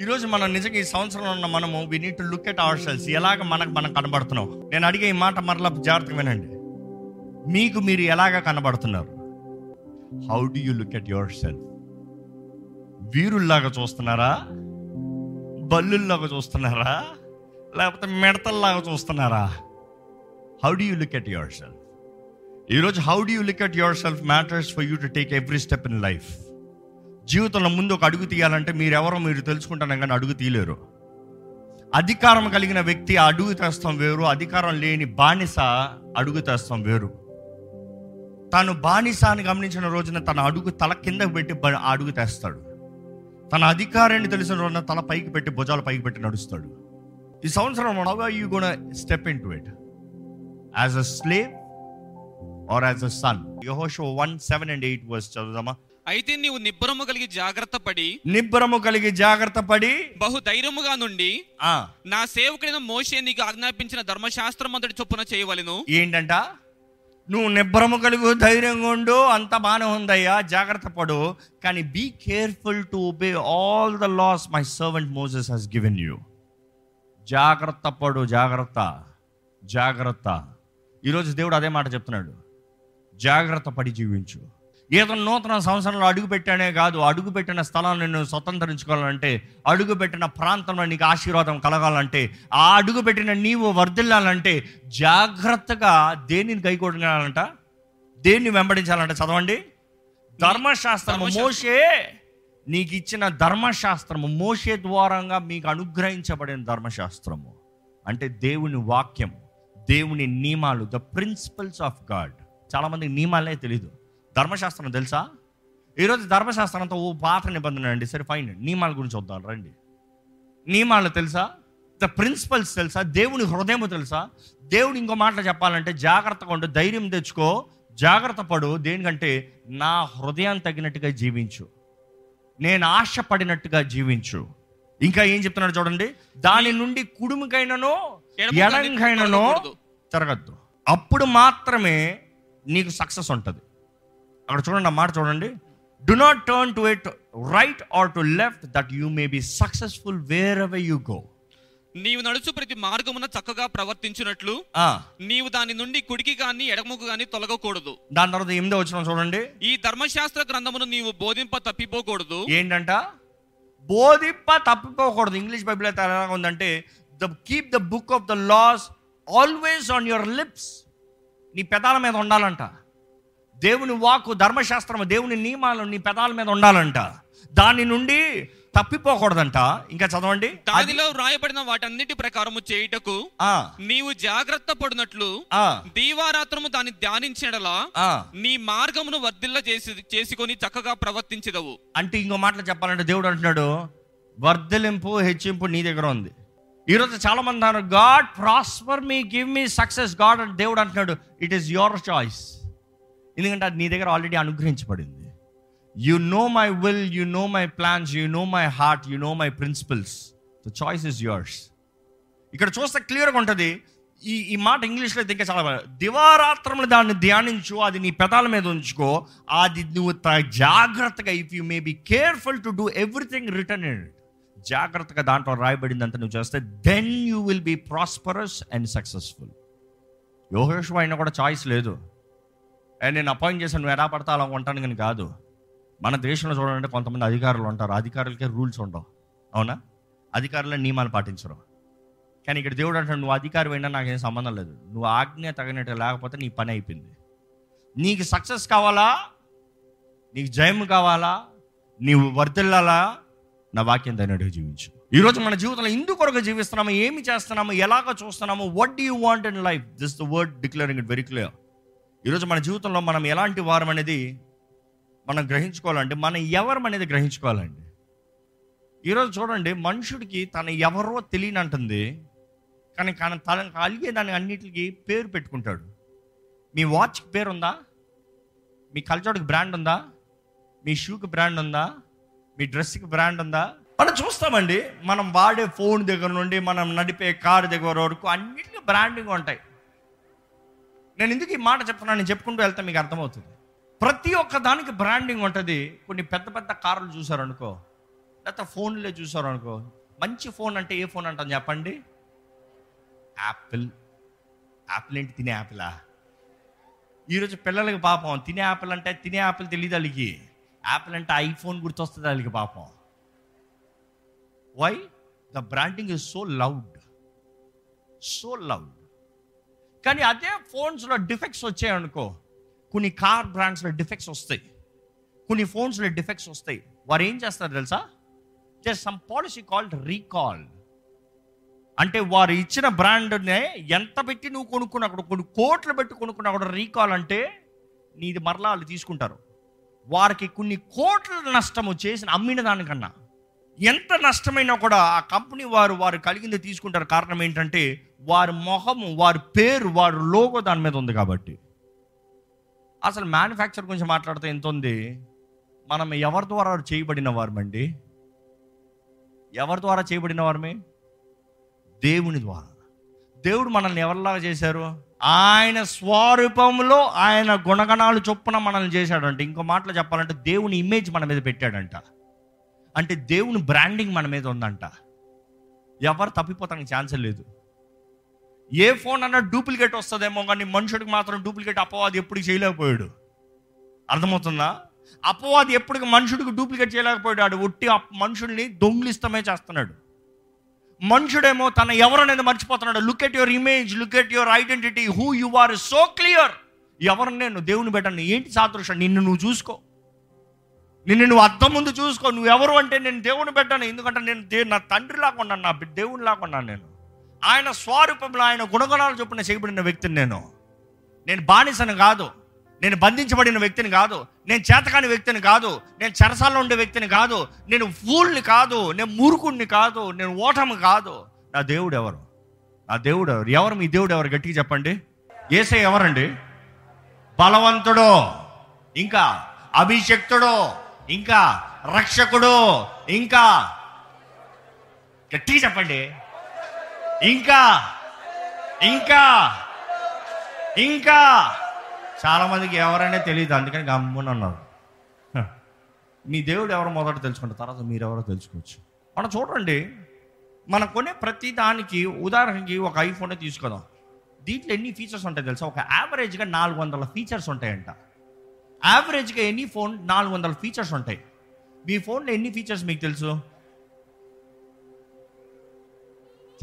ఈరోజు మనం నిజంగా ఈ సంవత్సరంలో ఉన్న మనము we need to look at ourselves ఎలాగ మనకు మనం కనబడుతున్నాం నేను అడిగే ఈ మాట మరలా జాగ్రత్తగా వినండి. మీకు మీరు ఎలాగ కనబడుతున్నారు? How do you look at yourself వీరుల్లాగా చూస్తున్నారా? బల్లుల్లాగా చూస్తున్నారా? లేకపోతే మిడతల్లాగా చూస్తున్నారా? How do you look at yourself ఈరోజు how do you look at yourself matters for you to take every step in life జీవితంలో ముందు ఒక అడుగు తీయాలంటే మీరెవరో మీరు తెలుసుకుంటాను కానీ అడుగు తీయలేరు. అధికారం కలిగిన వ్యక్తి ఆ అడుగు తెస్తాం వేరు అధికారం లేని బానిస అడుగు తెస్తాం వేరు. తాను బానిస అని గమనించిన రోజున తన అడుగు తల కిందకు పెట్టి అడుగు తెస్తాడు. తన అధికారాన్ని తెలిసిన రోజున తల పైకి పెట్టి భుజాలు పైకి పెట్టి నడుస్తాడు. ఈ సంవత్సరం how you gonna step into it as a slave or as a son Joshua one seven and eight verse చదువుదామా? అయితే నీవు నిబ్బరము కలిగి జాగ్రత్త పడి నిబ్బరము కలిగి జాగ్రత్త పడి బహు ధైర్యముగా నుండి ఆ, నా సేవకుడైన మోషే నీకు ఆజ్ఞాపించిన ధర్మశాస్త్రం అంతటి చొప్పున చేయవలెను. ఏంటంట? నువ్వు నిబ్బరము కలిగి ధైర్యంగా ఉండు అంత బాగానే ఉందయ్యా జాగ్రత్త పడు. కానీ be careful to obey all the laws my servant Moses has given you జాగ్రత్త పడు జాగ్రత్త జాగ్రత్త. ఈరోజు దేవుడు అదే మాట చెప్తున్నాడు. జాగ్రత్త పడి జీవించు. ఏదో నూతన సంవత్సరంలో అడుగు పెట్టానే కాదు. అడుగు పెట్టిన స్థలాన్ని నువ్వు స్వతంత్రించుకోవాలంటే అడుగు పెట్టిన ప్రాంతంలో నీకు ఆశీర్వాదం కలగాలంటే ఆ అడుగు పెట్టిన నీవు వర్ధిల్లాలంటే జాగ్రత్తగా దేనిని కైకొడాలంట దేన్ని వెంబడించాలంట చదవండి? ధర్మశాస్త్రము ధర్మశాస్త్రం. మోషే నీకు ఇచ్చిన ధర్మశాస్త్రము మోషే ద్వారంగా మీకు అనుగ్రహించబడిన ధర్మశాస్త్రము. అంటే దేవుని వాక్యం దేవుని నియమాలు ద ప్రిన్సిపల్స్ ఆఫ్ గాడ్ చాలా మందికి నియమాలే తెలీదు. ధర్మశాస్త్రం తెలుసా? ఈరోజు ధర్మశాస్త్రంతో ఓ పాత నిబంధన అండి. సరే ఫైన్. నియమాల గురించి వద్దాం రండి. నియమాలు తెలుసా? ద ప్రిన్సిపల్స్ తెలుసా? దేవుని హృదయం తెలుసా? దేవుడు ఇంకో మాటలు చెప్పాలంటే జాగ్రత్తగా ఉండు ధైర్యం తెచ్చుకో జాగ్రత్త పడు. దేనికంటే నా హృదయం తగినట్టుగా జీవించు. నేను ఆశపడినట్టుగా జీవించు. ఇంకా ఏం చెప్తున్నాడు చూడండి? దాని నుండి కుడుముకైనను ఎడంకైనను. తిరగద్దు. అప్పుడు మాత్రమే నీకు సక్సెస్ ఉంటుంది. అక్కడ చూడండి ఆ మాట చూడండి. Do not turn to it right or to left that you may be successful wherever you go నీవు నడుచు ప్రతి మార్గమున చక్కగా ప్రవర్తించున్నట్లు నీవు దాని నుండి కుడికి గాని ఎడమకు గాని తొలగకూడదు. దాని తర్వాత ఎనిమిదో వచ్చిన చూడండి. ఈ ధర్మశాస్త్ర గ్రంథమును నీవు బోధింప తప్పిపోకూడదు. ఏంటంట? బోధిప్ప తప్పిపోకూడదు. ఇంగ్లీష్ బైబిల్ అయితే ఎలా ఉందంటే the keep the book of the laws always on your lips నీ పెదాల మీద ఉండాలంట. దేవుని వాక్కు ధర్మశాస్త్రము దేవుని నియమాలు నీ పెదాల మీద ఉండాలంట. దాని నుండి తప్పిపోకూడదంట. ఇంకా చదవండి. అది- దానిలో వ్రాయబడిన వాటన్నిటి ప్రకారము చేయుటకు నీవు జాగ్రత్త పడినట్లు ఆ, దీవారాత్రము దాన్ని ధ్యానించడలా. నీ మార్గమును వర్ధిల్ల చేసి చేసుకొని చక్కగా ప్రవర్తించదవు అంటే ఇంకో మాటలు చెప్పాలంటే దేవుడు అంటున్నాడు వర్ధలింపు హెచ్చింపు నీ దగ్గర ఉంది. ఈరోజు చాలా మంది అన్నారు God prosper me give me success God అని దేవుడు అంటున్నాడు ఇట్ ఈస్ యువర్ చాయిస్. ఎందుకంటే అది నీ దగ్గర already అనుగ్రహించబడింది. You know my will you know my plans you know my heart you know my principles the choice is yours ఇక్కడ చూస్తే క్లియర్గా ఉంటుంది. ఈ ఈ మాట ఇంగ్లీష్లో అయితే ఇంకా చాలా బాగా దివారాత్రములు దాన్ని ధ్యానించు అది నీ పెదాల మీద ఉంచుకో అది నువ్వు జాగ్రత్తగా if you may be careful to do everything return in జాగ్రత్తగా దాంట్లో రాయబడిందంతా నువ్వు చేస్తే then you will be prosperous and successful యోహేశ్వ అయినా కూడా చాయిస్ లేదు. నేను అపాయింట్ చేశాను నువ్వు ఎలా పడతా అలా ఉంటాను కానీ కాదు. మన దేశంలో చూడాలంటే కొంతమంది అధికారులు ఉంటారు. అధికారులకే రూల్స్ ఉండవు. అవునా? అధికారులే నియమాలు పాటించరు. కానీ ఇక్కడ దేవుడు అంటాడు నువ్వు అధికారి అయినా నాకేం సంబంధం లేదు. నువ్వు ఆజ్ఞ తగినట్టు లేకపోతే నీ పని అయిపోయింది. నీకు సక్సెస్ కావాలా? నీకు జయం కావాలా? నీవు వర్తిల్లాలా నా వాక్యం తగినట్టుగా జీవించు. ఈరోజు మన జీవితంలో ఇందుకొరకు జీవిస్తున్నాము ఏమి చేస్తున్నాము ఎలాగ చూస్తున్నాము what do you want in life this the word declaring it very clear ఈరోజు మన జీవితంలో మనం ఎలాంటి వారం అనేది మనం గ్రహించుకోవాలంటే మనం ఎవరం అనేది గ్రహించుకోవాలండి. ఈరోజు చూడండి మనుషుడికి తను ఎవరో తెలియనంటుంది కానీ కానీ తన కలిగే దాని అన్నిటికి పేరు పెట్టుకుంటాడు. మీ వాచ్కి పేరు ఉందా మీ కల్చర్కి బ్రాండ్ ఉందా? మీ షూకి బ్రాండ్ ఉందా? మీ డ్రెస్కి బ్రాండ్ ఉందా? మనం చూస్తామండి మనం వాడే ఫోన్ దగ్గర నుండి మనం నడిపే కారు దగ్గర వరకు అన్నిటికీ బ్రాండింగ్ ఉంటాయి. నేను ఎందుకు ఈ మాట చెప్తున్నాను? నేను చెప్పుకుంటూ వెళ్తే మీకు అర్థమవుతుంది. ప్రతి ఒక్క దానికి బ్రాండింగ్ ఉంటుంది. కొన్ని పెద్ద పెద్ద కార్లు చూసారనుకో లేకపోతే ఫోన్లే చూసారనుకో మంచి ఫోన్ అంటే ఏ ఫోన్ అంటాం చెప్పండి? యాపిల్ యాపిల్ ఏంటి? తినే యాపిలా ఈరోజు పిల్లలకి పాపం. తినే యాపిల్ అంటే తినే యాపిల్ తెలియదు వాళ్ళకి? యాపిల్ అంటే ఐఫోన్ గుర్తొస్తుంది వాళ్ళకి పాపం? Why the branding is so loud so loud కానీ అదే ఫోన్స్లో డిఫెక్ట్స్ వచ్చాయనుకో కొన్ని కార్ బ్రాండ్స్లో డిఫెక్ట్స్ వస్తాయి. కొన్ని ఫోన్స్లో డిఫెక్ట్స్ వస్తాయి. వారు ఏం చేస్తారు తెలుసా? Just some policy called recall అంటే వారు ఇచ్చిన బ్రాండ్నే ఎంత పెట్టి నువ్వు కొనుక్కున్నా కూడా కొన్ని కోట్లు పెట్టి కొనుక్కున్నా కూడా రీకాల్ అంటే నీది మరలా వాళ్ళు తీసుకుంటారు. వారికి కొన్ని కోట్ల నష్టము చేసిన అమ్మిన దానికన్నా. ఎంత నష్టమైనా కూడా ఆ కంపెనీ వారు వారు కలిగింది తీసుకుంటారు. కారణం ఏంటంటే వారి మొహము వారి పేరు వారి లోగో దాని మీద ఉంది కాబట్టి. అసలు మ్యానుఫ్యాక్చర్ గురించి మాట్లాడితే ఎంత ఉంది? మనం ఎవరి ద్వారా చేయబడిన వారమండి? ఎవరి ద్వారా చేయబడిన వారమే? దేవుని ద్వారా. దేవుడు మనల్ని ఎవరిలాగా చేశారు? ఆయన స్వరూపంలో ఆయన గుణగణాలు చొప్పున మనల్ని చేశాడంట. ఇంకో మాటలో చెప్పాలంటే దేవుని ఇమేజ్ మన మీద పెట్టాడంట. అంటే దేవుని బ్రాండింగ్ మన మీద ఉందంట. ఎవరు తప్పిపోతానికి ఛాన్స్ లేదు. ఏ ఫోన్ అన్నా డూప్లికేట్ వస్తుందేమో కానీ మనుషుడికి మాత్రం డూప్లికేట్ అపవాది ఎప్పుడు చేయలేకపోయాడు. అర్థమవుతుందా? అపవాది ఎప్పటికి మనుషుడికి డూప్లికేట్ చేయలేకపోయాడు. ఆడు ఒట్టి మనుషుల్ని దొంగిలిస్తమే చేస్తున్నాడు. మనుషుడేమో తన ఎవరనేది మర్చిపోతున్నాడు. Look at your image look at your identity who you are so clear ఎవరు నేను దేవుని పెట్టండి ఏంటి సాదృశ్యం? నిన్ను నువ్వు చూసుకో. నిన్ను నువ్వు అర్థం ముందు చూసుకో. నువ్వు ఎవరు అంటే నేను దేవుని పెట్టాను ఎందుకంటే నేను నా తండ్రి లాగా ఉన్నాను నా దేవుని లాగా ఉన్నాను నేను. ఆయన స్వరూపంలో ఆయన గుణగుణాలు చొప్పున చేయబడిన వ్యక్తిని నేను. నేను బానిసను కాదు. నేను బంధించబడిన వ్యక్తిని కాదు. నేను చేతకాని వ్యక్తిని కాదు. నేను చెరసాల్లో ఉండే వ్యక్తిని కాదు. నేను ఫూల్ని కాదు. నేను మూర్ఖుడిని కాదు. నేను ఓటమి కాదు. నా దేవుడు ఎవరు? నా దేవుడు ఎవరు? ఎవరు మీ దేవుడు ఎవరు? గట్టిగా చెప్పండి. ఏసై ఎవరండి? బలవంతుడో ఇంకా అభిషక్తుడో ఇంకా రక్షకుడో ఇంకా గట్టిగా చెప్పండి. ఇంకా ఇంకా ఇంకా. చాలామందికి ఎవరైనా తెలియదు అందుకని గమ్మున అన్నారు. మీ దేవుడు ఎవరు మొదట తెలుసుకుంటారు? తర్వాత మీరెవరో తెలుసుకోవచ్చు. మనం చూడండి మనం కొనే ప్రతి దానికి ఉదాహరణకి ఒక ఐఫోనే తీసుకుందాం. దీంట్లో ఎన్ని ఫీచర్స్ ఉంటాయి తెలుసా? ఒక యావరేజ్గా నాలుగు వందల ఫీచర్స్ ఉంటాయంట. యావరేజ్గా ఎన్ని ఫోన్ నాలుగు వందల ఫీచర్స్ ఉంటాయి? మీ ఫోన్లో ఎన్ని ఫీచర్స్ మీకు తెలుసు?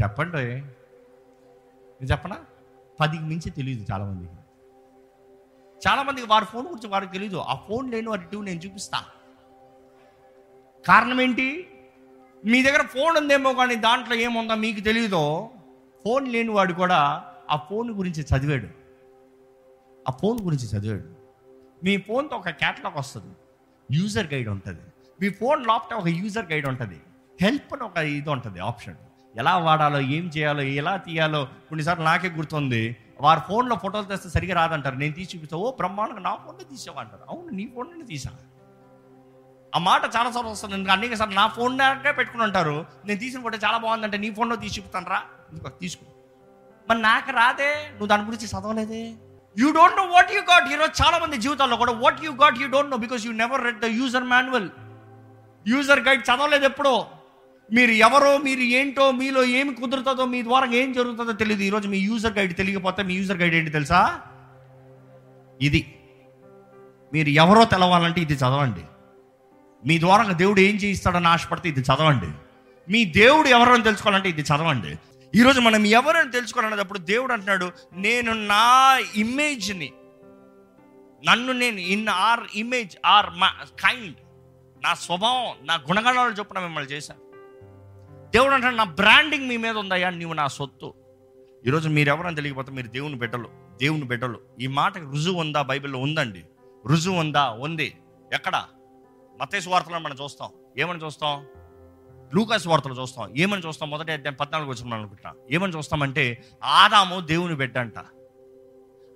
చెప్పండి. నేను చెప్పనా? పదికి మించి తెలియదు చాలామందికి. చాలామందికి వారి ఫోన్ గురించి వారికి తెలియదు ఆ ఫోన్ లేని వారి టూ నేను చూపిస్తా. కారణం ఏంటి? మీ దగ్గర ఫోన్ ఉందేమో కానీ దాంట్లో ఏముందో మీకు తెలియదో ఫోన్ లేని వాడు కూడా ఆ ఫోన్ గురించి చదివాడు. ఆ ఫోన్ గురించి చదివాడు. మీ ఫోన్తో ఒక క్యాటలాగ్ వస్తుంది. యూజర్ గైడ్ ఉంటుంది. మీ ఫోన్ లోపల ఒక యూజర్ గైడ్ ఉంటుంది. హెల్ప్ అని ఒక ఇది ఉంటుంది ఆప్షన్. ఎలా వాడాలో ఏం చేయాలో ఎలా తీయాలో కొన్నిసార్లు నాకే గుర్తుంది. వారు ఫోన్లో ఫోటోలు తెస్తే సరిగా రాదంటారు. నేను తీసి చూపిస్తా ఓ బ్రహ్మాండంగా నా ఫోన్లో తీసావా అంటారు. అవును నీ ఫోన్లోనే తీసా. ఆ మాట చాలా సార్లు వస్తుంది. ఎందుకంటే అనేక సార్లు నా ఫోన్ దాకా పెట్టుకుని ఉంటారు. నేను తీసిన ఫోటో చాలా బాగుందంటే నీ ఫోన్లో తీసి చూపుతాను రా. తీసుకో. మరి నాకు రాదే. నువ్వు దాని గురించి చదవలేదే. You don't know what you got ఈరోజు చాలా మంది జీవితాల్లో కూడా what you got you don't know because you never read the user manual user guide చదవలేదు ఎప్పుడో. మీరు ఎవరో మీరు ఏంటో మీలో ఏమి కుదురుతుందో మీ ద్వారా ఏం జరుగుతుందో తెలియదు. ఈరోజు మీ యూజర్ గైడ్ తెలియకపోతే మీ యూజర్ గైడ్ ఏంటి తెలుసా? ఇది. మీరు ఎవరో తెలవాలంటే ఇది చదవండి. మీ ద్వారా దేవుడు ఏం చేయిస్తాడని ఆశపడితే ఇది చదవండి. మీ దేవుడు ఎవరని తెలుసుకోవాలంటే ఇది చదవండి. ఈరోజు మనం ఎవరని తెలుసుకోవాలనేటప్పుడు దేవుడు అంటున్నాడు నేను నా ఇమేజ్ని నన్ను నేను in our image our mankind నా స్వభావం నా గుణగణాలు చొప్పున మిమ్మల్ని చేశాను. దేవుడు అంటే నా బ్రాండింగ్ మీ మీద ఉందయ్యా నువ్వు నా సొత్తు. ఈరోజు మీరు ఎవరని తెలియకపోతే మీరు దేవుని బిడ్డలు దేవుని బిడ్డలు. ఈ మాటకి రుజువు ఉందా? బైబిల్లో ఉందండి. రుజువు ఉందా? ఉంది. ఎక్కడ? మతేసు వార్తలను మనం చూస్తాం. ఏమని చూస్తాం? లూకాస్ వార్తలు చూస్తాం. ఏమని చూస్తాం? మొదటి అధ్యాయం పద్నాలుగు వచ్చిన అనుకుంటున్నా ఏమని చూస్తామంటే ఆదాము దేవుని బిడ్డ అంట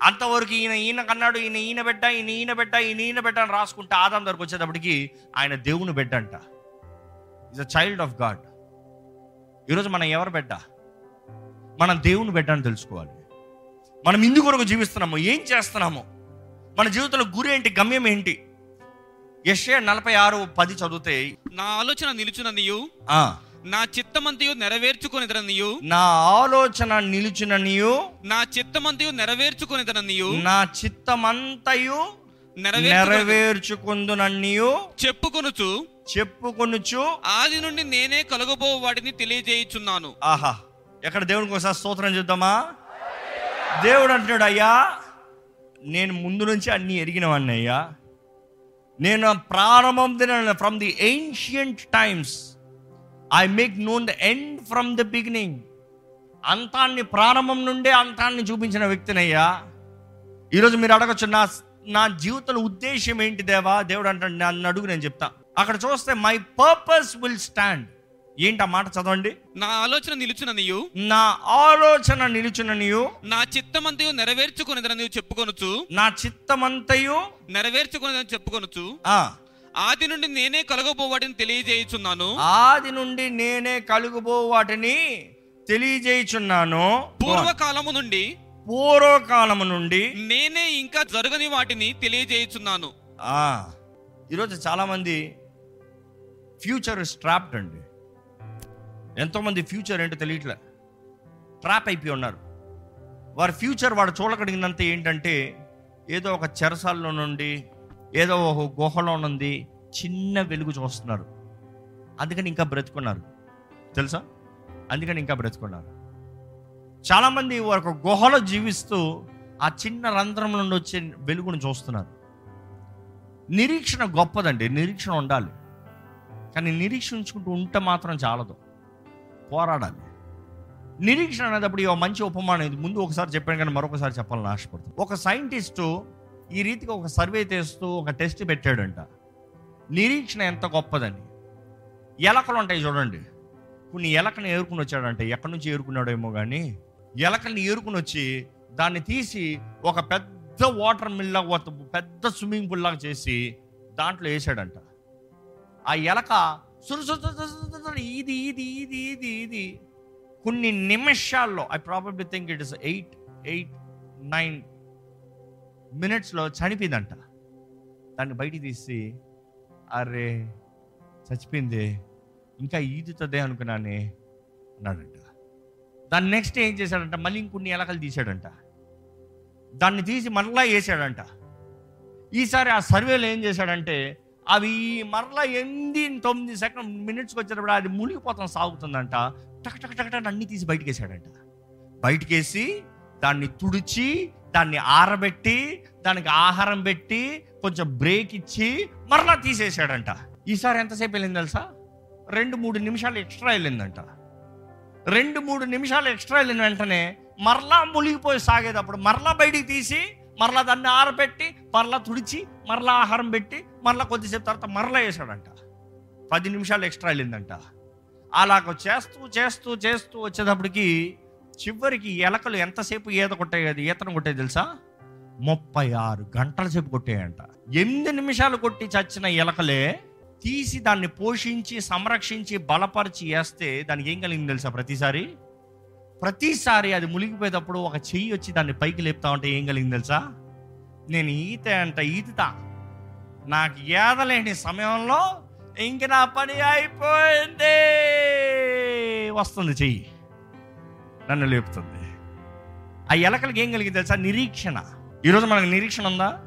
అంతవరకు ఈయన ఈయన కన్నాడు ఈయన ఈయన బిడ్డ ఈయన ఈయన బిడ్డ ఈయన ఈయన బిడ్డ అని రాసుకుంటే ఆదాం దగ్గరకు వచ్చేటప్పటికి ఆయన దేవుని బిడ్డ అంట is a child of God ఈరోజు మనం ఎవరు బిడ్డ? మనం దేవుని బిడ్డ అని తెలుసుకోవాలి. మనం ఇందు కొరకు జీవిస్తున్నాము. ఏం చేస్తున్నాము? మన జీవితంలో గురి ఏంటి? గమ్యం ఏంటి? యెషయా నలభై ఆరు పది చదివితే నా ఆలోచన నిలుచుననియు నా చిత్తమంతయు నెరవేర్చుకొనిదననియు నా ఆలోచన నిలుచుననియు నా చిత్తమంతయు నెరవేర్చుకొనిదననియు నా చిత్తమంతయు నెరవేర్చు నెరవేర్చుకుందుననియు చెప్పుకొనుచు చెప్పుకొనుచు. ఆది నుండి నేనే కలగబో వాటిని తెలియజేయుచున్నాను. ఆహా ఎక్కడ దేవునికి ఒకసారి స్తోత్రం చూద్దామా దేవుడు అంటున్నాడు అయ్యా నేను ముందు నుంచి అన్ని ఎరిగినవాడిని అయ్యా. నేను ప్రారంభం from the ancient times I make known the end from the beginning అంతాన్ని ప్రారంభం నుండే అంతాన్ని చూపించిన వ్యక్తినయ్యా ఈరోజు మీరు అడగచ్చు నా నా జీవితంలో ఉద్దేశం ఏంటి దేవా? దేవుడు అంటాడు నన్ను అడుగు నేను చెప్తా. అక్కడ చూస్తే మై పర్పస్ విల్ స్టాండ్ ఏంటి ఆ మాట చదవండి? నా ఆలోచన నిలుచుననియు నా ఆలోచన నిలుచుననియు నా చిత్తమంతయు నెరవేర్చుకొనిదననియు చెప్పుకొనుచు నా చిత్తమంతయు నెరవేర్చుకొనిదని చెప్పుకొనుచు ఆ, ఆది నుండి నేనే కలగబో వాటిని తెలియజేయుచున్నాను. ఆది నుండి నేనే కలుగుబో వాటిని తెలియజేయుచున్నాను. పూర్వకాలము నుండి పూర్వకాలము నుండి నేనే ఇంకా జరగని వాటిని తెలియజేయుచున్నాను. ఆ, ఈరోజు చాలామంది ఫ్యూచర్ ట్రాప్డ్ అండి. ఎంతోమంది ఫ్యూచర్ ఏంటో తెలియట్లే. ట్రాప్ అయిపోయి ఉన్నారు. వారి ఫ్యూచర్ వాడు చూడగలిగినంత ఏంటంటే ఏదో ఒక చెరసాల్లో నుండి ఏదో ఒక గుహలో నుండి చిన్న వెలుగు చూస్తున్నారు. అందుకని ఇంకా బ్రతుకున్నారు. తెలుసా? అందుకని ఇంకా బ్రతుకున్నారు. చాలామంది ఒక గుహలో జీవిస్తూ ఆ చిన్న రంధ్రం నుండి వచ్చే వెలుగును చూస్తున్నారు. నిరీక్షణ గొప్పదండి. నిరీక్షణ ఉండాలి. కానీ నిరీక్షించుకుంటూ ఉంటే మాత్రం చాలదు. పోరాడాలి. నిరీక్షణ అనేటప్పుడు ఈ మంచి ఉపమానం ఇది. ముందు ఒకసారి చెప్పాను కానీ మరొకసారి చెప్పాలని ఆశపడుతుంది ఒక సైంటిస్టు ఈ రీతిగా ఒక సర్వే చేస్తూ ఒక టెస్ట్ పెట్టాడంట. నిరీక్షణ ఎంత గొప్పదని. ఎలకలు ఉంటాయి చూడండి. కొన్ని ఎలకని ఏరుకుని వచ్చాడంట. ఎక్కడి నుంచి ఏరుకున్నాడేమో కానీ ఎలకల్ని ఏరుకుని వచ్చి దాన్ని తీసి ఒక పెద్ద వాటర్ మిల్ పెద్ద స్విమ్మింగ్ పూల్ లాగా చేసి దాంట్లో వేసాడంట. ఆ ఎలక ఇది ఇది ఇది ఇది ఇది కొన్ని నిమిషాల్లో I probably think it is eight eight nine మినిట్స్లో చనిపోయిందంట. దాన్ని బయటికి తీసి అరే చచ్చిపోయింది ఇంకా ఈదుతుందే అనుకున్నానే అన్నాడంట. దాన్ని నెక్స్ట్ ఏం చేశాడంట? మళ్ళీ ఇంకొన్ని ఎలకలు తీసాడంట దాన్ని తీసి మళ్ళా వేసాడంట ఈసారి ఆ సర్వేలో ఏం చేశాడంటే అవి మరలా ఎనిమిది తొమ్మిది సెకండ్ మినిట్స్కి వచ్చేటప్పుడు అది మునిగిపోతాం సాగుతుందంట. టక్ టక్ టక్ టక్ అన్ని తీసి బయటికి వేసాడంట బయటికేసి దాన్ని తుడిచి దాన్ని ఆరబెట్టి దానికి ఆహారం పెట్టి కొంచెం బ్రేక్ ఇచ్చి మరలా తీసేసాడంట. ఈసారి ఎంతసేపు వెళ్ళింది తెలుసా? రెండు మూడు నిమిషాలు ఎక్స్ట్రా వెళ్ళిందంట. రెండు మూడు నిమిషాలు ఎక్స్ట్రా వెళ్ళిన వెంటనే మరలా మునిగిపోయి సాగేటప్పుడు మరలా బయటికి తీసి మరలా దాన్ని ఆరబెట్టి మరలా తుడిచి మరలా ఆహారం పెట్టి మరలా కొద్దిసేపు తర్వాత మరలా వేసాడంట పది నిమిషాలు ఎక్స్ట్రా వెళ్ళిందంట. అలాగ చేస్తూ చేస్తూ చేస్తూ వచ్చేటప్పటికి చివరికి ఎలకలు ఎంతసేపు ఈత కొట్టేది ఈతను కొట్టేది తెలుసా? ముప్పై ఆరు గంటల సేపు కొట్టేయంట. ఎనిమిది నిమిషాలు కొట్టి చచ్చిన ఎలకలే తీసి దాన్ని పోషించి సంరక్షించి బలపరిచి వేస్తే దానికి ఏం కలిగింది తెలుసా ప్రతిసారి? ప్రతిసారి అది మునిగిపోయేటప్పుడు ఒక చెయ్యి వచ్చి దాన్ని పైకి లేపుతా ఉంటే ఏం కలిగింది తెలుసా? నేను ఈత అంట ఈతుతా నాకు ఏదలేని సమయంలో ఇంక నా పని అయిపోయింది. వస్తుంది చెయ్యి. నన్ను లేపుతుంది. ఆ ఎలకలకి ఏం కలిగింది తెలుసా? నిరీక్షణ. ఈరోజు మనకు నిరీక్షణ ఉందా?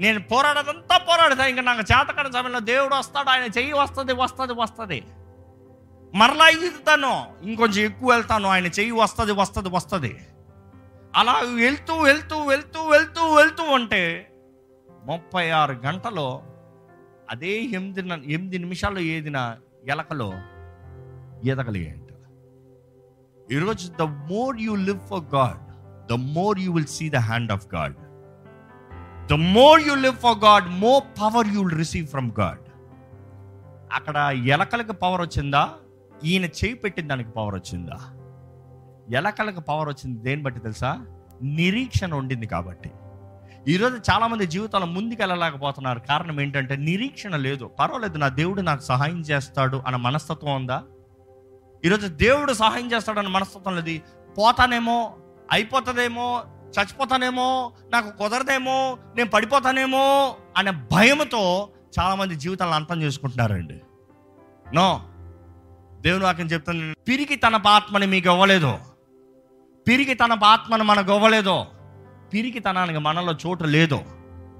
నేను పోరాడదంతా పోరాడతా ఇంకా నాకు చేతకాని సమయంలో దేవుడు వస్తాడు ఆయన చెయ్యి వస్తుంది వస్తుంది వస్తుంది. మరలా ఈదుతాను ఇంకొంచెం ఎక్కువ వెళ్తాను. ఆయన చెయ్యి వస్తుంది వస్తుంది వస్తుంది. అలా వెళ్తూ వెళ్తూ వెళ్తూ వెళ్తూ వెళ్తూ ఉంటే ముప్పై ఆరు గంటలో అదే ఎనిమిది ఎనిమిది నిమిషాల్లో ఏదిన ఎలకలో ఈదగలిగాయంట. ఈరోజు the more you live for God the more you will see the hand of God the more you live for God more power you will receive from God అక్కడ ఎలకలకు పవర్ వచ్చిందా? ఈయన చేయి పెట్టిన దానికి పవర్ వచ్చిందా? ఎలకలకు పవర్ వచ్చింది దేని బట్టి తెలుసా? నిరీక్షణ ఉండింది కాబట్టి. ఈరోజు చాలామంది జీవితాలు ముందుకు వెళ్ళలేకపోతున్నారు కారణం ఏంటంటే నిరీక్షణ లేదు. పర్వాలేదు నా దేవుడు నాకు సహాయం చేస్తాడు అన్న మనస్తత్వం ఉందా? ఈరోజు దేవుడు సహాయం చేస్తాడు అన్న మనస్తత్వం లేదు. పోతానేమో అయిపోతుందేమో చచ్చిపోతానేమో నాకు కుదరదేమో నేను పడిపోతానేమో అనే భయంతో చాలామంది జీవితాలను అంతం చేసుకుంటున్నారండి. నో. దేవుని వాక్యం చెప్తాను పిరికి తన ఆత్మని మీకు ఇవ్వలేదు. పిరికి తన ఆత్మను మనకు ఇవ్వలేదు. పిరికితనానికి మనలో చోటు లేదు.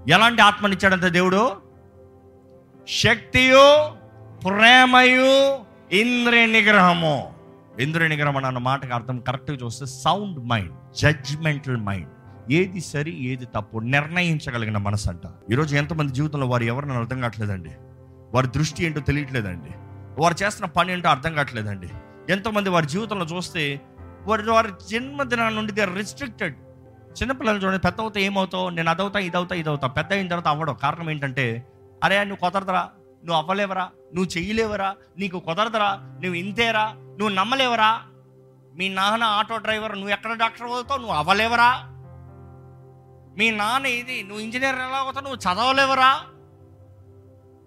ఎలాంటి ఆత్మనిచ్చాడంత దేవుడు? శక్తియు ప్రేమయు ఇంద్రియ నిగ్రహము. ఇంద్రియ నిగ్రహం అన్న మాటకు అర్థం కరెక్ట్గా చూస్తే సౌండ్ మైండ్ జడ్జ్మెంటల్ మైండ్. ఏది సరి ఏది తప్పు నిర్ణయించగలిగిన మనసు అంట ఈరోజు ఎంతమంది జీవితంలో వారు ఎవరిని అర్థం కావట్లేదండి? వారి దృష్టి ఏంటో తెలియట్లేదండి. వారు చేస్తున్న పని ఏంటో అర్థం కావట్లేదండి. ఎంతోమంది వారి జీవితంలో చూస్తే వారి వారి జన్మదినాల నుండి దే రిస్ట్రిక్టెడ్ చిన్నపిల్లలు చూడండి పెద్ద అవుతా ఏమవుతావు? నేను అదవుతా ఇదవుతా ఇదవుతా. పెద్ద అయిన తర్వాత అవ్వడం. కారణం ఏంటంటే అరే నువ్వు కుదరదరా. నువ్వు అవ్వలేవరా. నువ్వు చేయలేవరా. నీకు కుదరదరా. నువ్వు ఇంతేరా. నువ్వు నమ్మలేవరా. మీ నాన్న ఆటో డ్రైవర్ నువ్వు ఎక్కడ డాక్టర్ అవుతావు? నువ్వు అవ్వలేవరా. మీ నాన్న ఇది నువ్వు ఇంజనీర్ ఎలా అవుతావు? నువ్వు చదవలేవరా.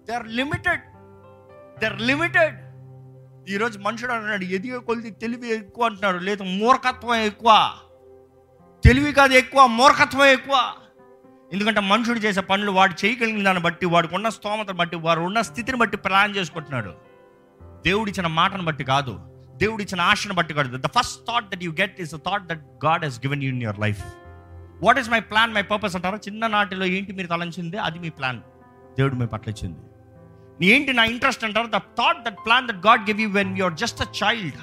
They are limited they are limited ఈరోజు మనుషుడు అంటున్నాడు ఎదిగే కొలిది తెలివి ఎక్కువ అంటున్నాడు. లేదు మూర్ఖత్వం ఎక్కువ. తెలివి కాదు ఎక్కువ మూర్ఖత్వం ఎక్కువ. ఎందుకంటే మనుషుడు చేసే పనులు వాడు చేయగలిగిన దాన్ని బట్టి వాడికి ఉన్న స్తోమతను బట్టి వాడు ఉన్న స్థితిని బట్టి ప్లాన్ చేసుకుంటున్నాడు. దేవుడిచ్చిన మాటను బట్టి కాదు దేవుడిచ్చిన ఆశను బట్టి కాదు. The first thought that you get is the thought that God has given you in your life what is my plan my purpose అంటారా? చిన్న నాటిలో ఏంటి మీరు తలంచింది? అది మీ ప్లాన్ దేవుడు మీ పట్ల ఇచ్చింది. నీ ఏంటి నా ఇంట్రెస్ట్ అంటారు? The thought that plan that God give you when you're just a child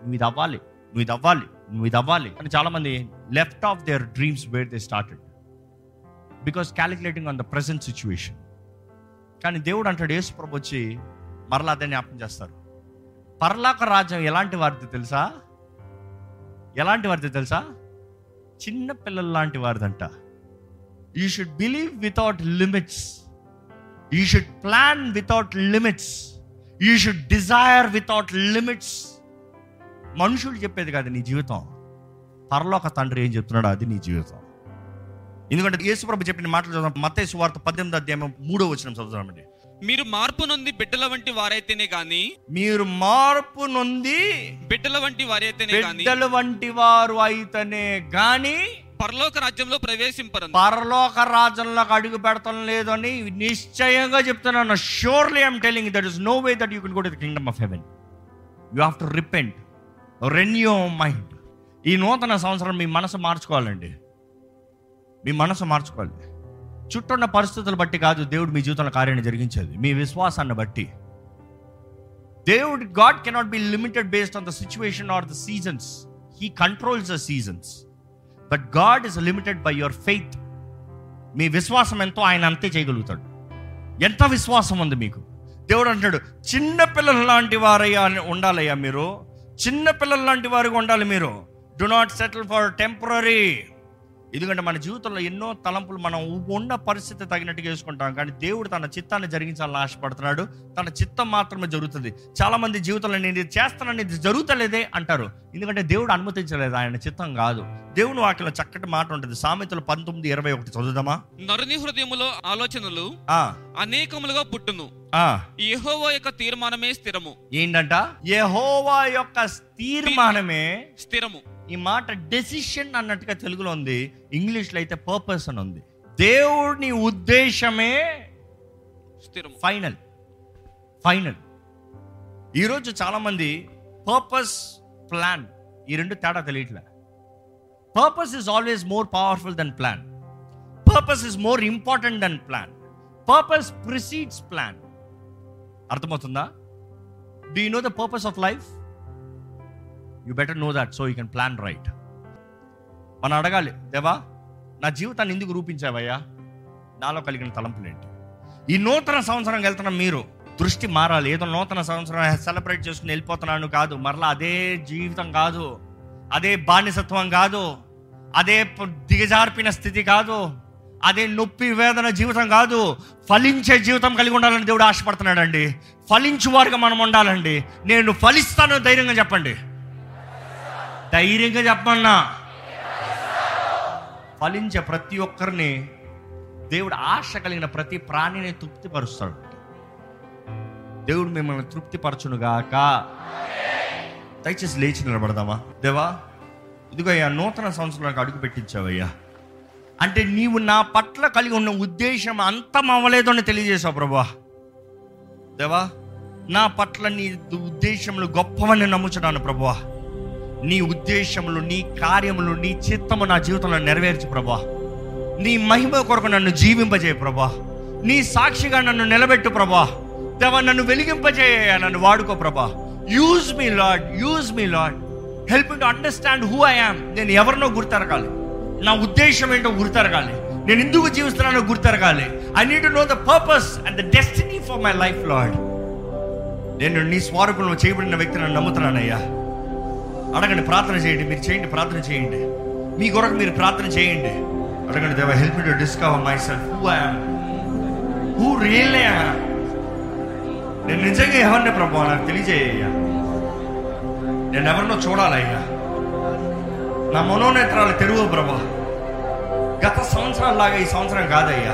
నువ్వు ఇది అవ్వాలి నువ్వు ఇది అవ్వాలి. నువ్వు ఇది అవ్వాలి అని చాలామంది left off their dreams where they started because calculating on the present situation కానీ దేవుడు అంటాడు యేసు ప్రభు వచ్చి మరలా అదే జ్ఞాపకం చేస్తారు. పర్లాక రాజ్యం ఎలాంటి వారిది తెలుసా? ఎలాంటి వారిది తెలుసా? చిన్న పిల్లల లాంటి వారిదంట. You should believe without limits you should plan without limits you should desire without limits మనుషులు చెప్పేది కాదు నీ జీవితం. పరలోక తండ్రి ఏం చెప్తున్నాడో అది నీ జీవితం. ఎందుకంటే యేసుప్రభు చెప్పిన మాటలు చదువుతాం మత్తయి సువార్త పద్దెనిమిది అధ్యాయం మూడో వచ్చిన చదువుతామండి మీరు మార్పు నొంది బిడ్డల వంటి వారైతేనే గాని మీరు మార్పు నొంది బిడ్డల వంటి వారైతేనే గాని బిడ్డల వంటి వారు అయితేనే గాని పరలోక రాజ్యంలో ప్రవేశింపరు పరలోక రాజ్యంలోకి అడుగు పెడతాం లేదని నిశ్చయంగా చెప్తున్నాను. Surely I'm telling that is no way that you can go to the kingdom of heaven you have to repent renew mind ఈ నూతన సంవత్సరం మీ మనసు మార్చుకోవాలండి. మీ మనసు మార్చుకోవాలి. చుట్టూ ఉన్న పరిస్థితులు బట్టి కాదు దేవుడు మీ జీవితంలో కార్యాన్ని జరిగించేది. మీ విశ్వాసాన్ని బట్టి. దేవుడు God cannot be limited based on the situation or the seasons he controls the seasons but God is limited by your faith మీ విశ్వాసం ఎంతో ఆయన అంతే చేయగలుగుతాడు. ఎంత విశ్వాసం ఉంది మీకు? దేవుడు అంటాడు చిన్న పిల్లల లాంటి వారయ్యా ఉండాలయ్యా మీరు. చిన్న పిల్లల లాంటి వారిగా ఉండాలి మీరు. Do not settle for temporary ఎందుకంటే మన జీవితంలో ఎన్నో తలంపులు మనం ఉన్న పరిస్థితి తగినట్టుగా వేసుకుంటాం. కానీ దేవుడు తన చిత్తాన్ని జరిగించాలని ఆశపడుతున్నాడు. తన చిత్తం మాత్రమే జరుగుతుంది. చాలా మంది జీవితంలో నేను ఇది చేస్తానని ఇది జరుగుతలేదే అంటారు. ఎందుకంటే దేవుడు అనుమతించలేదు. ఆయన చిత్తం కాదు. దేవుని వాక్యంలో చక్కటి మాట ఉంటుంది. సామెతలు పంతొమ్మిది ఇరవై ఒకటి చదువుదామా? నరుని హృదయములో ఆలోచనలు అనేకములుగా పుట్టును. యెహోవా యొక్క తీర్మానమే స్థిరము. ఏంటంట? యెహోవా యొక్క తీర్మానమే స్థిరము. ఈ మాట డెసిషన్ అన్నట్టుగా తెలుగులో ఉంది. ఇంగ్లీష్లో అయితే పర్పస్ అని ఉంది. దేవుని ఉద్దేశమే స్థిరము. ఫైనల్ ఫైనల్ ఈరోజు చాలామంది పర్పస్ ప్లాన్ ఈ రెండు తేడా తెలియట్లే. Purpose is always more powerful than plan purpose is more important than plan purpose precedes plan అర్థమవుతుందా? Do you know the purpose of life you better know that so you can plan right మనం అడగాలి దేవా నా జీవితాన్ని ఎందుకు రూపించావయ్యా? నాలో కలిగిన తలంపులేంటి ఈ నూతన సంవత్సరం వెళ్తున్న మీరు దృష్టి మారాలి. ఏదో నూతన సంవత్సరం సెలబ్రేట్ చేసుకుని వెళ్ళిపోతున్నాను కాదు. మరలా అదే జీవితం కాదు. అదే బానిసత్వం కాదు. అదే దిగజార్పిన స్థితి కాదు. అదే నొప్పి వేదన జీవితం కాదు. ఫలించే జీవితం కలిగి ఉండాలని దేవుడు ఆశపడుతున్నాడండి. ఫలించు వారుగా మనం ఉండాలండి. నేను ఫలిస్తాను ధైర్యంగా చెప్పండి. ధైర్యంగా చెప్పమన్నా. ఫలించే ప్రతి ఒక్కరిని దేవుడు ఆశ కలిగిన ప్రతి ప్రాణిని తృప్తిపరుస్తాడు. దేవుడు మిమ్మల్ని తృప్తిపరచునుగాక. దయచేసి లేచి నిలబడదామా? దేవా ఇదిగో అయ్యా నూతన సంవత్సరానికి అడుగు పెట్టించావయ్యా. అంటే నీవు నా పట్ల కలిగి ఉన్న ఉద్దేశం అంతం అవ్వలేదు అని తెలియజేశావు ప్రభా దేవా నా పట్ల నీ ఉద్దేశములు గొప్పవని నమ్ముచున్నాను ప్రభా నీ ఉద్దేశములు నీ కార్యములు నీ చిత్తము నా జీవితంలో నెరవేర్చు ప్రభా నీ మహిమ కొరకు నన్ను జీవింపజేయ ప్రభా నీ సాక్షిగా నన్ను నిలబెట్టు ప్రభా దేవా నన్ను వెలిగింపజేయ నన్ను వాడుకో ప్రభా use me Lord use me Lord help to understand who I am నేను ఎవరినో గుర్తెరగాలి. నా ఉద్దేశం ఏంటో గుర్తెరగాలి. నేను ఎందుకు జీవిస్తున్నానో గుర్తెరగాలి. I need know the purpose and the destiny for my life Lord నేను నీ స్వరూపంలో చేయబడిన వ్యక్తిని నమ్ముతున్నానయ్యా. అడగండి ప్రార్థన చేయండి మీరు చేయండి ప్రార్థన చేయండి. మీ కొరకు మీరు ప్రార్థన చేయండి. అడగండి దేవ help to discover myself who I'm who real నేను నిజంగా ఎవరిని ప్రభావ నాకు తెలియజేయ నేను ఎవరినో చూడాలయ్యా. నా మనోనేత్రాలు తెరువు ప్రభా. గత సంవత్సరాల లాగా ఈ సంవత్సరం కాదయ్యా.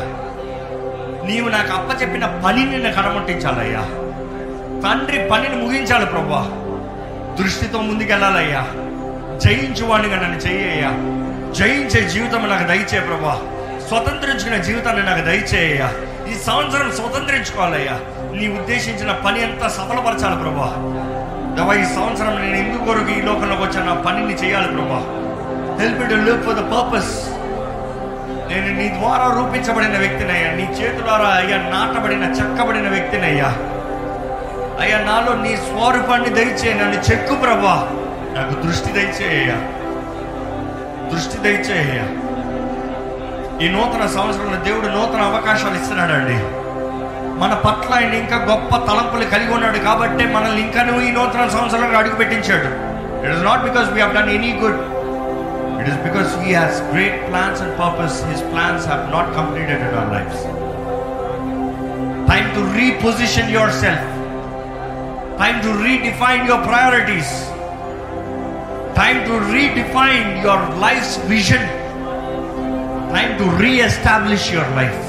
నీవు నాకు అప్పచెప్పిన పనిని నాకు కడముట్టించాలయ్యా. తండ్రి పనిని ముగించాలి ప్రభా. దృష్టితో ముందుకెళ్ళాలయ్యా. జయించువాడిగా నన్ను చెయ్యయ్యా. జయించే జీవితం నాకు దయచే ప్రభా. స్వతంత్రించుకునే జీవితాన్ని నాకు దయచేయ్యా. ఈ సంవత్సరం స్వతంత్రించుకోవాలయ్యా. నీ ఉద్దేశించిన పని అంతా సఫలపరచాలి ప్రభా. దవా ఈ సంవత్సరం నేను ఎందుకు కొరకు ఈ లోకంలోకి వచ్చాను నా పనిని చేయాలి ప్రభా. Help to live for the purpose నేను నీ ద్వారా రూపించబడిన వ్యక్తినయ్యా. నీ చేతులారా అయ్యా నాటబడిన చెక్కబడిన వ్యక్తినయ్యా. అయ్యా నాలో నీ స్వరూపాన్ని దయచేయ నన్ను చెక్కు ప్రభా. నాకు దృష్టి దయచేయ్యా దృష్టి దయచేయ్యా ఈ నూతన సంవత్సరంలో దేవుడు నూతన అవకాశాలు ఇస్తున్నాడండి. మన పట్ల ఆయన ఇంకా గొప్ప తలంపులు కలిగి ఉన్నాడు కాబట్టి మనల్ని ఇంకా నువ్వు ఈ నూతన సంవత్సరంలో అడుగు పెట్టించాడు it is not because we have any good It is because he has great plans and purpose his plans have not completed in our life time to reposition yourself time to redefine your priorities, time to redefine your life's vision, time to re-establish your life.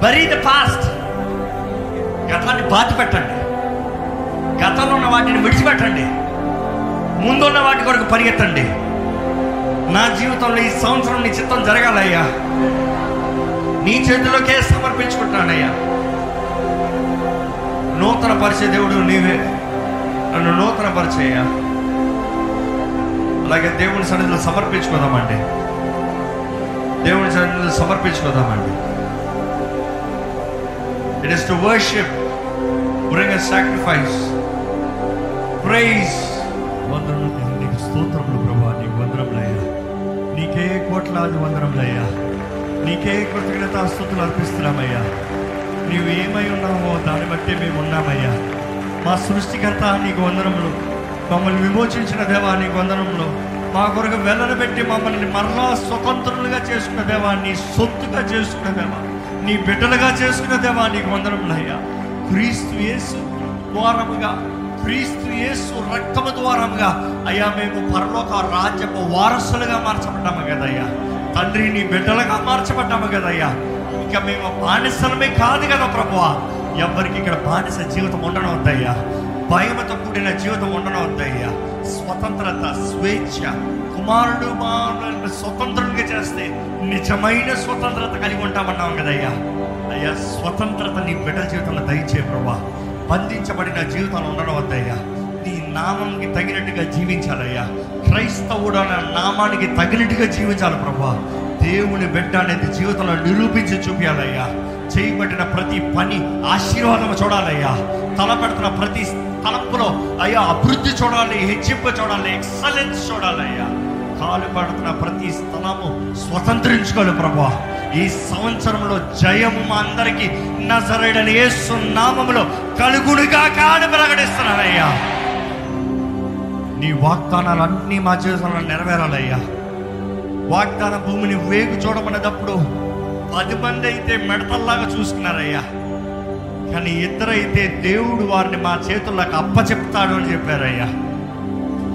Bury the past. గతాన్ని బాధ పెట్టండి గతంలో ఉన్న వాటిని విడిచిపెట్టండి ముందున్న వాటి కొరకు పరిగెత్తండి నా జీవితంలో ఈ సంవత్సరం నీ చిత్తం జరగాలయ్యా. నీ చేతిలోకే సమర్పించుకుంటానయ్యా నూతన పరిచయ దేవుడు నీవే. నన్ను నూతన పరిచయ్యా. అలాగే దేవుని సన్నిధిలో సమర్పించుకోదామండి. దేవుని సన్నిధిలో సమర్పించుకోదామండి. It is to worship bring a sacrifice praise వందనములు కోట్లాది వందరములయ్యా నీకే కృతజ్ఞతాస్తుతులు అర్పిస్తున్నామయ్యా. నీవు ఏమై ఉన్నామో దాన్ని బట్టి మేము ఉన్నామయ్యా. మా సృష్టికర్త నీకు వందనములు. మమ్మల్ని విమోచించిన దేవా నీకు వందనములు. మా కొరకు వెల్లడబెట్టి మమ్మల్ని మరలా స్వతంత్రులుగా చేసుకున్న దేవా నీ సొత్తుగా చేసుకున్న దేవా నీ బిడ్డలుగా చేసుకున్న దేవా నీకు వందనములయ్యా. క్రీస్తు యేసు ద్వారముగా క్రీస్తు యేసు రక్తము ద్వారముగా అయ్యా మేము పరలోక రాజ్యపు వారసులుగా మార్చబడ్డాము కదయ్యా. తండ్రి నీ బిడ్డలుగా మార్చబడ్డాము కదయ్యా. ఇక మేము బానిసలమే కాదు కదా ప్రభువా. ఎవరికి ఇక్కడ బానిస జీవితం ఉండడం వద్దయ్యా. భయముతో కూడిన జీవితం ఉండడం వద్దయ్యా. స్వతంత్రత స్వేచ్ఛ కుమారుడు మానవులను స్వతంత్రులుగా చేస్తే నిజమైన స్వతంత్రత కలిగి ఉంటామన్నాం కదయ్యా. అయ్యా స్వతంత్రత నీ బిడ్డల జీవితంలో దయచే ప్రభా బంధించబడిన జీవితంలో ఉండడం వద్దయ్యా. నీ నామంకి తగినట్టుగా జీవించాలయ్యా. క్రైస్తవుడు నామానికి తగినట్టుగా జీవించాలి ప్రభా. దేవుని బిడ్డ అనేది జీవితంలో నిరూపించి చూపించాలయ్యా. చేయబడిన ప్రతి పని ఆశీర్వాదం చూడాలయ్యా. తలపెడుతున్న ప్రతి తలంపులో అయ్యా అభివృద్ధి చూడాలి హెచ్చింపు చూడాలి ఎక్సలెన్స్ చూడాలయ్యా. కాలు పడుతున్న ప్రతి స్థలము స్వతంత్రించుకోవాలి ప్రభా. ఈ సంవత్సరంలో జయము మా అందరికి నజరడని యేసు నామములో కలుగుడుగా కాని ప్రకటిస్తున్నానయ్యా. నీ వాగ్దానాలు అన్నీ మా జీవితంలో నెరవేరాలయ్యా. వాగ్దాన భూమిని వేగు చూడమనేటప్పుడు పది మంది అయితే మెడతల్లాగా చూసుకున్నారయ్యా. కానీ ఇద్దరైతే దేవుడు వారిని మా చేతుల్లోకి అప్పచెప్తాడు అని చెప్పారయ్యా.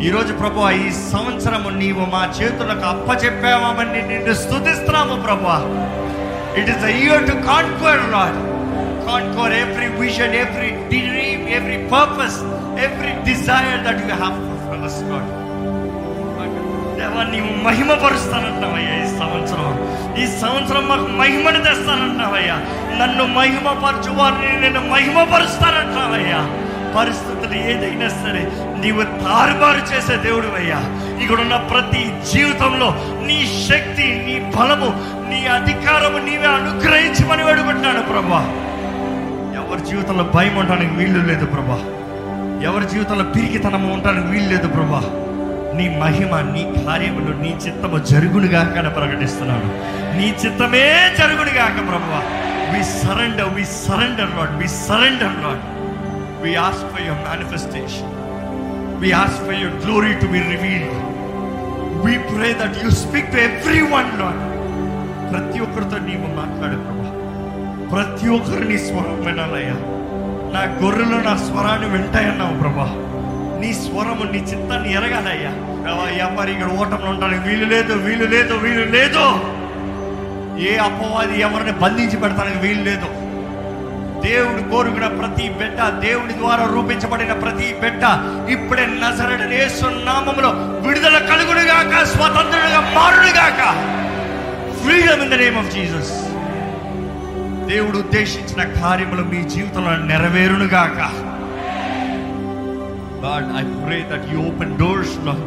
ఈరోజు ప్రభు ఈ సంవత్సరము నీవు మా చేతులకు అప్పచెప్పామని నిన్ను స్థుతిస్తున్నాము ప్రభు. It is year to conquer lord conquer every vision every dream every purpose every desire that you have for us God దేవా నీవు మహిమపరుస్తానంటావయ్యా ఈ సంవత్సరం. ఈ సంవత్సరం మాకు మహిమను తెస్తానంటావయ్యా నన్ను మహిమపరచు వారిని నేను మహిమపరుస్తానంటావయ్యా పరిస్థితులు ఏదైనా సరే నీవు తారుమారు చేసే దేవుడు అయ్యా ఇక్కడున్న ప్రతి జీవితంలో నీ శక్తి నీ బలము నీ అధికారము నీవే అనుగ్రహించమని వేడుకుంటున్నాను ప్రభా. ఎవరి జీవితంలో భయం ఉండడానికి వీళ్ళు లేదు ప్రభా. ఎవరి జీవితంలో పిరికితనము ఉండడానికి వీలు లేదు ప్రభా. నీ మహిమ నీ కార్యములు నీ చిత్తము జరుగునుగాక అని ప్రకటిస్తున్నాను. నీ చిత్తమే జరుగునుగాక ప్రభా. We surrender we surrender lord we surrender lord We ask for your manifestation. We ask for your glory to be revealed. We pray that you speak to every one ప్రతి ఒక్కరితో నీవు మాట్లాడు ప్రభా ప్రతి ఒక్కరు నీ స్వరం వినాలయ్యా. నా గొర్రెలు నా స్వరాన్ని వింటాయన్నావు ప్రభా. నీ స్వరము నీ చిత్తాన్ని ఎరగాలయ్యా. ప్రభా ఎవరి ఇక్కడ ఓటంలో ఉండడానికి వీలు లేదు వీలు లేదు వీలు లేదు. ఏ అపవాది ఎవరిని బంధించి పెడతానికి వీలు లేదు. దేవుడు కోరుకున్న ప్రతి బిడ్డ దేవుడి ద్వారా రూపించబడిన ప్రతి బిడ్డ ఇప్పుడే నజరడని నామములో విడుదల కలుగుడుగాక స్వతంత్రుడుగా మారుడుగాక freedom in the name of Jesus దేవుడు ఉద్దేశించిన కార్యములు మీ జీవితంలో నెరవేరునుగాక God, I pray that you open doors, Lord.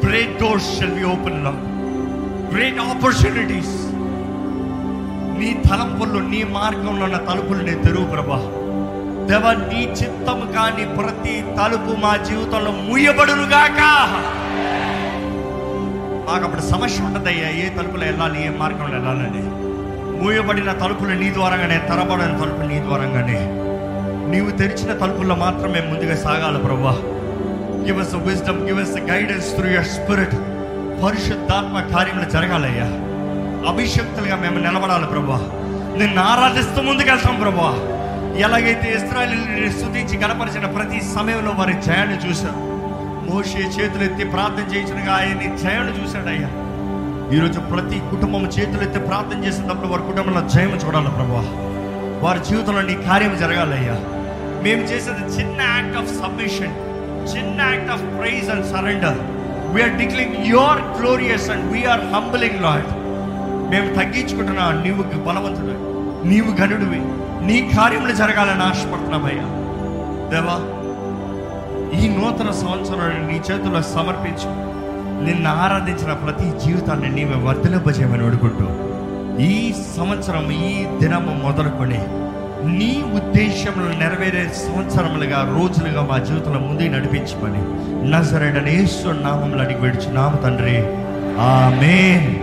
Great doors shall be opened, Lord. Great opportunities. నీ తలంపుల్లో నీ మార్గంలో ఉన్న తలుపులు నేను తెరువు ప్రభా. దేవ నీ చిత్తం కాని ప్రతి తలుపు మా జీవితంలో ముయ్యబడునుగాక మాకు అప్పుడు సమస్య ఉంటుందయ్యా ఏ తలుపులో వెళ్ళాలి ఏ మార్గంలో వెళ్ళాలని. మూయబడిన తలుపులు నీ ద్వారంగానే తెరబడిన తలుపులు నీ ద్వారంగానే. నీవు తెరిచిన తలుపుల్లో మాత్రమే ముందుగా సాగాలి ప్రభా. Give us wisdom give us guidance through your spirit పరిశుద్ధాత్మ కార్యములు జరగాలయ్యా. అభిషక్తులుగా మేము నిలబడాలి ప్రభా నిన్ను ఆరాధిస్తూ ముందుకెళ్తాం ప్రభా ఎలాగైతే ఇస్రాయలు స్థుతించి కనపరిచిన ప్రతి సమయంలో వారి జయాన్ని చూశారు మోషే చేతులు ఎత్తి ప్రార్థన చేసినగా ఆయన్ని జయాన్ని చూశాడయ్యా. ఈరోజు ప్రతి కుటుంబం చేతులు ఎత్తి ప్రార్థన చేసినప్పుడు వారి కుటుంబంలో జయం చూడాలి ప్రభా వారి జీవితంలో నీ కార్యం జరగాలయ్యా. మేము చేసేది చిన్న యాక్ట్ ఆఫ్ సబ్మిషన్ చిన్న act of praise and surrender we are declaring your glorious and we are humbling lord మేము తగ్గించుకుంటున్నా నీవు బలవంతుడు. నీవు గనుడివి నీ కార్యములు జరగాలని ఆశపడుతున్నామయ్యా దేవా ఈ నూతన సంవత్సరాన్ని నీ చేతుల్లో సమర్పించు. నిన్ను ఆరాధించిన ప్రతి జీవితాన్ని నీవే వర్ధలింపజేయమని అడుగుంటూ ఈ సంవత్సరం ఈ దినము మొదలుకొని నీ ఉద్దేశములు నెరవేరే సంవత్సరములుగా రోజులుగా మా జీవితంలో ముందు నడిపించమని నజరడనేశ్వర నామంలో అడిగి విడుచున్నాము తండ్రి. ఆమెన్.